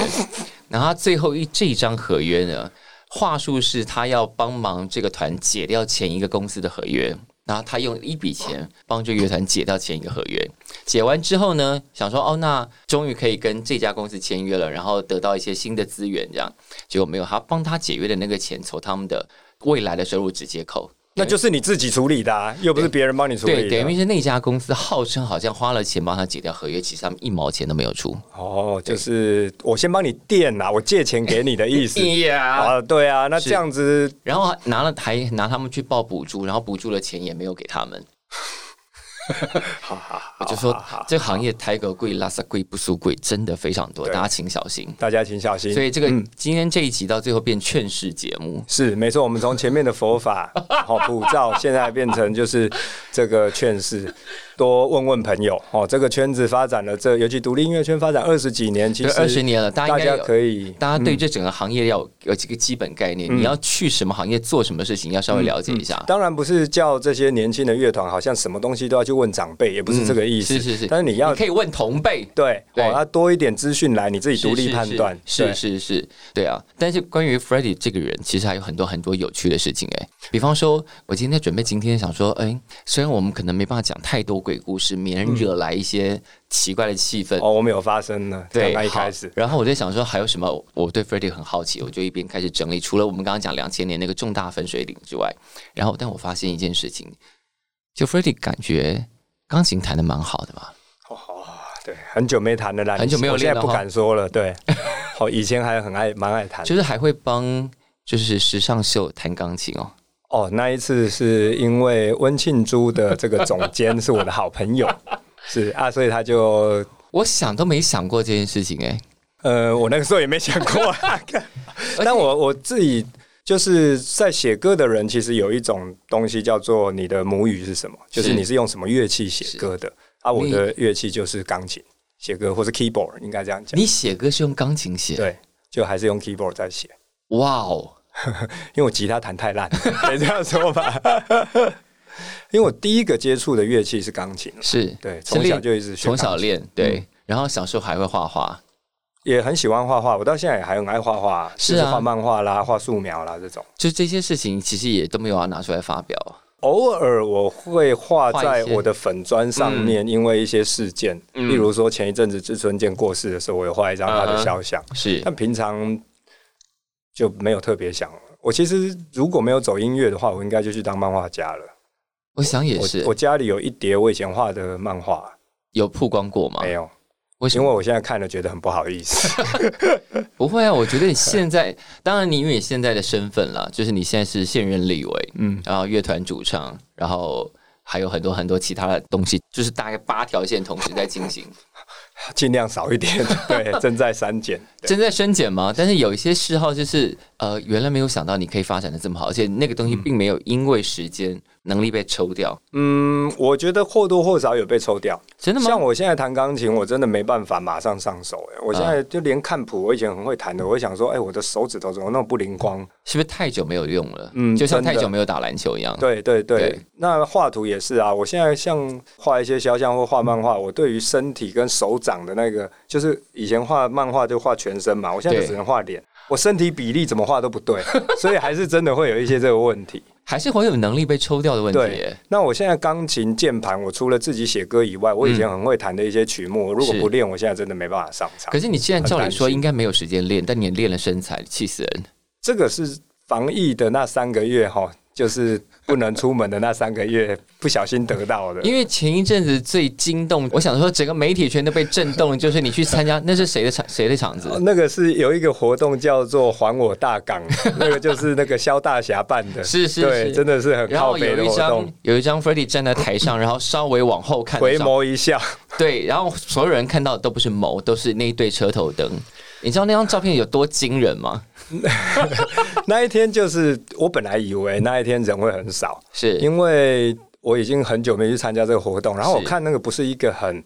然后最后一这张合约呢，话术是他要帮忙这个团解掉前一个公司的合约。然后他用一笔钱帮这乐团解掉前一个合约，解完之后呢，想说哦，那终于可以跟这家公司签约了，然后得到一些新的资源，这样结果没有，他帮他解约的那个钱从他们的未来的收入直接扣。那就是你自己处理的，又不是别人帮你处理。对，等于是那家公司号称好像花了钱帮他解掉合约，其实他们一毛钱都没有出。哦，就是我先帮你垫呐，我借钱给你的意思。啊，对啊，那这样子，然后拿了还拿他们去报补助，然后补助的钱也没有给他们。好好，我就说这个行业抬个贵拉萨贵不输贵，真的非常多，大家请小心，大家请小心。所以这个今天这一集到最后变劝世节目，是没错。我们从前面的佛法好 普照，现在变成就是这个劝世。多问问朋友哦，这个圈子发展了，这尤其独立音乐圈发展二十几年，其实二十年了，大家可以，大家对这整个行业要有几个基本概念。你要去什么行业做什么事情，要稍微了解一下。当然不是叫这些年轻的乐团，好像什么东西都要去问长辈，也不是这个意思。是是是，但是你要可以问同辈，对，哦，要多一点资讯来，你自己独立判断。是是是，对啊。但是关于 Freddie 这个人，其实还有很多很多有趣的事情哎。比方说，我今天准备今天想说，哎，虽然我们可能没办法讲太多鬼故事，免惹来一些奇怪的气氛哦，我们有发生呢。对，刚一开始，然后我在想说还有什么？我对 Freddie 很好奇，我就一边开始整理。除了我们刚刚讲两千年那个重大分水岭之外，然后但我发现一件事情，就 Freddie 感觉钢琴弹的蛮好的嘛。哦，对，很久没弹的啦，很久没有练了，不敢说了。对，好，以前还很爱，蛮爱弹，就是还会帮就是时尚秀弹钢琴哦。哦，那一次是因为温庆珠的这个总监是我的好朋友，是啊，所以他就我想都没想过这件事情哎，呃，我那个时候也没想过，但我我自己就是在写歌的人，其实有一种东西叫做你的母语是什么，就是你是用什么乐器写歌的啊？我的乐器就是钢琴写歌，或是 keyboard，应该这样讲。你写歌是用钢琴写，对，就还是用 keyboard 在写。哇哦！因为我吉他弹太烂，可以这样说吧。因为我第一个接触的乐器是钢琴，是对，从小就一直从小练，对，然后小时候还会画画。也很喜欢画画，我到现在也还很爱画画，是画漫画啦、画素描啦这种。就这些事情，其实也都没有要拿出来发表。偶尔我会画在我的粉砖上面，因为一些事件，例如说前一阵子志春健过世的时候，我有画一张他的肖像。是，但平常就没有特别想。我其实如果没有走音乐的话，我应该就去当漫画家了。我想也是。我家里有一叠我以前画的漫画，有曝光过吗？没有。因为我现在看了觉得很不好意思。不会啊，我觉得你现在，当然你因为你现在的身份了，就是你现在是现任立委，嗯，然后乐团主唱，然后还有很多很多其他的东西，就是大概八条线同时在进行。尽量少一点，对，正在删减，正在删减吗？但是有一些嗜好，就是呃，原来没有想到你可以发展的这么好，而且那个东西并没有因为时间能力被抽掉。嗯，我觉得或多或少有被抽掉。真的吗？像我现在弹钢琴，我真的没办法马上上手。哎，我现在就连看谱，我以前很会弹的，我会想说，哎，我的手指头怎么那么不灵光？是不是太久没有用了？嗯，就像太久没有打篮球一样。对对对，那画图也是啊。我现在像画一些肖像或画漫画，我对于身体跟手掌的那个，就是以前画漫画就画全身嘛，我现在就只能画脸，我身体比例怎么画都不对，所以还是真的会有一些这个问题。还是会有能力被抽掉的问题。对，那我现在钢琴键盘，我除了自己写歌以外，我以前很会弹的一些曲目，如果不练，我现在真的没办法上场。可是你现在照理说应该没有时间练，但你练了身材，气死人。这个是防疫的那三个月哈。就是不能出门的那三个月，不小心得到的。因为前一阵子最惊动，我想说整个媒体圈都被震动，就是你去参加，那是谁的场？谁的场子？那个是有一个活动叫做“还我大港”，那个就是那个萧大侠办的。是是是，真的是很靠北的活动。有一张 f r e d d y 站在台上，然后稍微往后看，回眸一笑。对，然后所有人看到的都不是眸，都是那一对车头灯。你知道那张照片有多惊人吗？那一天就是我本来以为那一天人会很少，是因为我已经很久没去参加这个活动，然后我看那个不是一个很。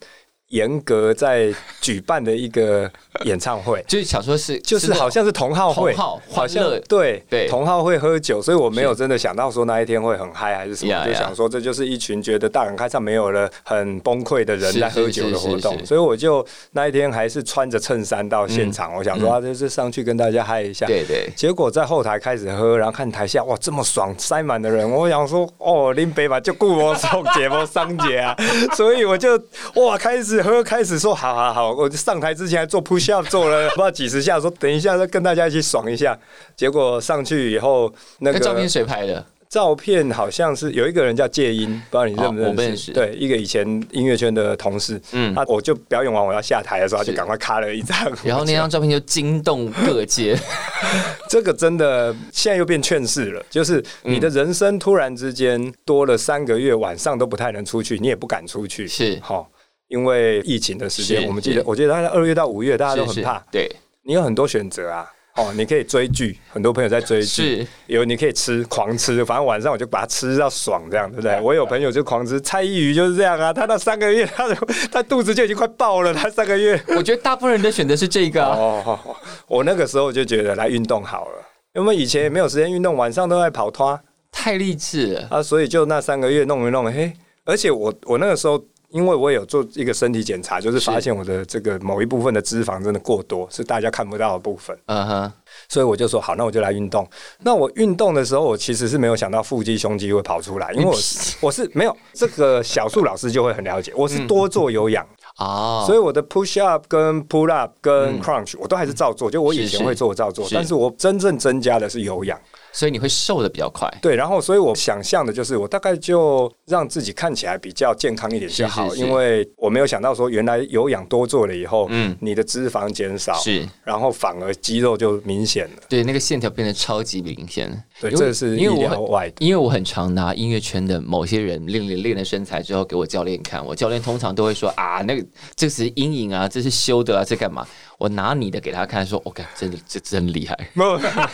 严格在举办的一个演唱会，就是想说是，就是好像是同号会，好像对。对同号会喝酒，所以我没有真的想到说那一天会很嗨还是什么，就想说这就是一群觉得大人开唱没有了很崩溃的人在喝酒的活动，所以我就那一天还是穿着衬衫到现场，我想说啊，就是上去跟大家嗨一下，对对，结果在后台开始喝，然后看台下哇这么爽，塞满的人，我想说哦拎杯吧，就顾我送节目桑姐啊，所以我就哇开始。喝开始说好好好，我上台之前还做 push up 做了 不知道几十下，说等一下再跟大家一起爽一下。结果上去以后，那个照片谁拍的？照片好像是有一个人叫戒音，不知道你认不认识？对，一个以前音乐圈的同事。嗯，他我就表演完我要下台的时候，他就赶快咔了一张。然后那张照片就惊动各界。这个真的现在又变劝世了，就是你的人生突然之间多了三个月，晚上都不太能出去，你也不敢出去。是好。因为疫情的时间，我们记得，我记得大概二月到五月，大家都很怕。对，你有很多选择啊，哦，你可以追剧，很多朋友在追剧，有你可以吃，狂吃，反正晚上我就把它吃到爽，这样对不对？我有朋友就狂吃，蔡依瑜就是这样啊，他那三个月，他 的他肚子就已经快爆了，他三个月。我觉得大部分人的选择是这个。哦，我那个时候就觉得来运动好了，因为以前也没有时间运动，晚上都在跑脱，太励志了啊！所以就那三个月弄一弄，嘿，而且我我那个时候。因为我有做一个身体检查，就是发现我的这个某一部分的脂肪真的过多，是大家看不到的部分。嗯哼，所以我就说好，那我就来运动。那我运动的时候，我其实是没有想到腹肌、胸肌会跑出来，因为我 我是没有这个小树老师就会很了解，我是多做有氧。啊，所以我的 push up 跟 pull up 跟 crunch 我都还是照做，就我以前会做我照做，但是我真正增加的是有氧。所以你会瘦的比较快，对，然后所以我想象的就是，我大概就让自己看起来比较健康一点就好，因为我没有想到说，原来有氧多做了以后，嗯，你的脂肪减少，是，然后反而肌肉就明显了，对，那个线条变得超级明显，对，这是意料外。因为我很常拿音乐圈的某些人练练练了身材之后给我教练看，我教练通常都会说啊，那个这是阴影啊，这是修的啊，这干嘛？我拿你的给他看，说：“：“OK，真的这真厉害。”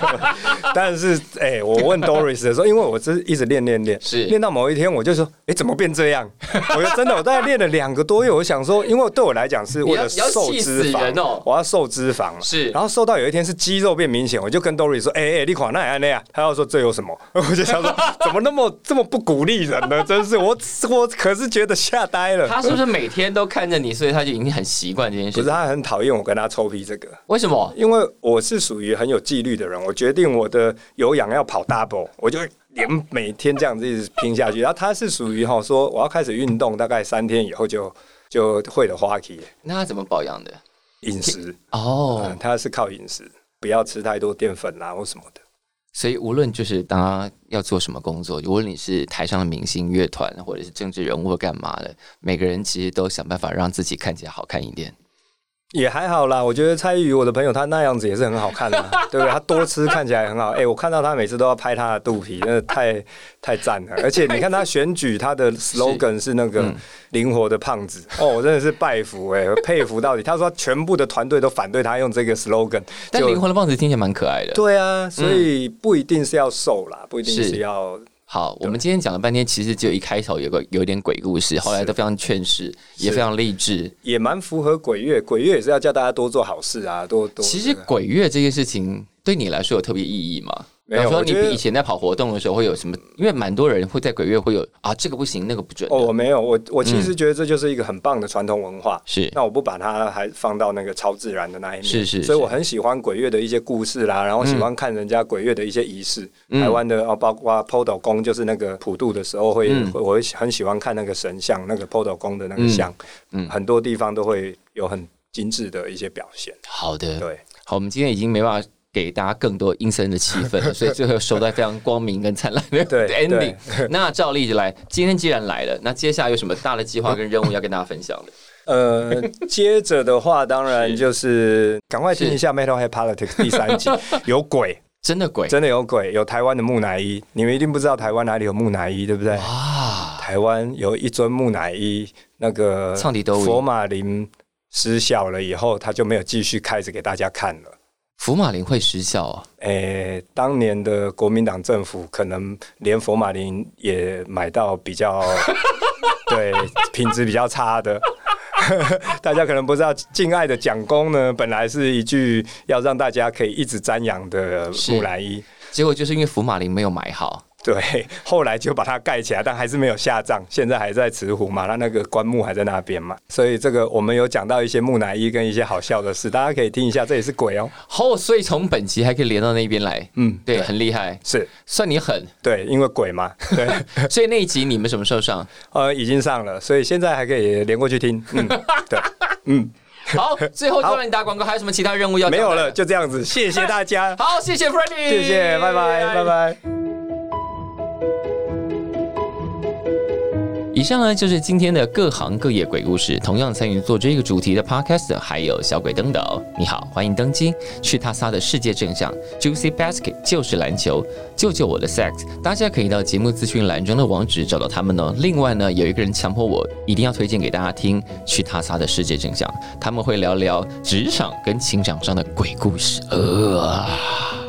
但是哎，我问 Doris 的时候，因为我是一直练练练，是练到某一天，我就说：“哎，怎么变这样？”我就真的，我大概练了两个多月，我想说，因为对我来讲是为了瘦脂肪哦，我要瘦脂肪是，然后瘦到有一天是肌肉变明显，我就跟 Doris 说：“哎哎，你垮那样那样。”他要说这有什么？我就想说，怎么那么这么不鼓励人呢？真是我我可是觉得吓呆了。他是不是每天都看着你，所以他就已经很习惯这件事？不是，他很讨厌我跟他。臭屁这个。为什么？因为我是属于很有纪律的人，我决定我的有氧要跑 double，我就连每天这样子一直拼下去。然后他是属于哈说我要开始运动，大概三天以后就就会了花期。那他怎么保养的？饮食哦，他是靠饮食，不要吃太多淀粉啦或什么的。所以无论就是当他要做什么工作，无论你是台上的明星、乐团，或者是政治人物干嘛的，每个人其实都想办法让自己看起来好看一点。也还好啦，我觉得蔡依宇我的朋友，他那样子也是很好看的，对不对？他多吃看起来很好。哎，我看到他每次都要拍他的肚皮，真的太太赞了。而且你看他选举，他的 slogan 是那个灵活的胖子哦，我真的是拜服哎，佩服到底。他说全部的团队都反对他用这个 slogan，但灵活的胖子听起来蛮可爱的。对啊，所以不一定是要瘦啦，不一定是要。好，我们今天讲了半天，其实就一开头有个有点鬼故事，后来都非常劝世，也非常励志，也蛮符合鬼月。鬼月也是要叫大家多做好事啊，多多。其实鬼月这件事情对你来说有特别意义吗？比如说，你以前在跑活动的时候会有什么？因为蛮多人会在鬼月会有啊，这个不行，那个不准。哦，我没有，我我其实觉得这就是一个很棒的传统文化。是，那我不把它还放到那个超自然的那一面。是是。所以我很喜欢鬼月的一些故事啦，然后喜欢看人家鬼月的一些仪式。台湾的哦，包括坡斗宫，就是那个普渡的时候会，我会很喜欢看那个神像，那个坡斗宫的那个像。嗯。很多地方都会有很精致的一些表现。好的。对。好，我们今天已经没办法。给大家更多阴森的气氛，所以最后收在非常光明跟灿烂的 ending。那照例就来，今天既然来了，那接下来有什么大的计划跟任务要跟大家分享的？呃，接着的话，当然就是赶快听一下《Metal Politics》第三集，有鬼，真的鬼，真的有鬼，有台湾的木乃伊，你们一定不知道台湾哪里有木乃伊，对不对？啊，台湾有一尊木乃伊，那个唱都佛马林失效了以后，他就没有继续开着给大家看了。福马林会失效啊？诶，当年的国民党政府可能连福马林也买到比较 对品质比较差的。大家可能不知道，敬爱的蒋公呢，本来是一句要让大家可以一直瞻仰的木乃伊，结果就是因为福马林没有买好。对，后来就把它盖起来，但还是没有下葬，现在还在慈湖嘛，那那个棺木还在那边嘛，所以这个我们有讲到一些木乃伊跟一些好笑的事，大家可以听一下，这也是鬼哦。哦，所以从本集还可以连到那边来，嗯，对，很厉害，是。算你狠，对，因为鬼嘛，对，所以那一集你们什么时候上？呃，已经上了，所以现在还可以连过去听，嗯，对，嗯，好，最后就让你打广告，还有什么其他任务要？没有了，就这样子，谢谢大家，好，谢谢 Freddie，谢谢，拜拜，拜拜。以上呢就是今天的各行各业鬼故事。同样参与做这个主题的 podcast 还有小鬼登岛。你好，欢迎登机。去他仨的世界正向 Juicy Basket 就是篮球，救救我的 sex。大家可以到节目资讯栏中的网址找到他们哦。另外呢，有一个人强迫我一定要推荐给大家听，去他仨的世界正向，他们会聊聊职场跟情场上的鬼故事。呃。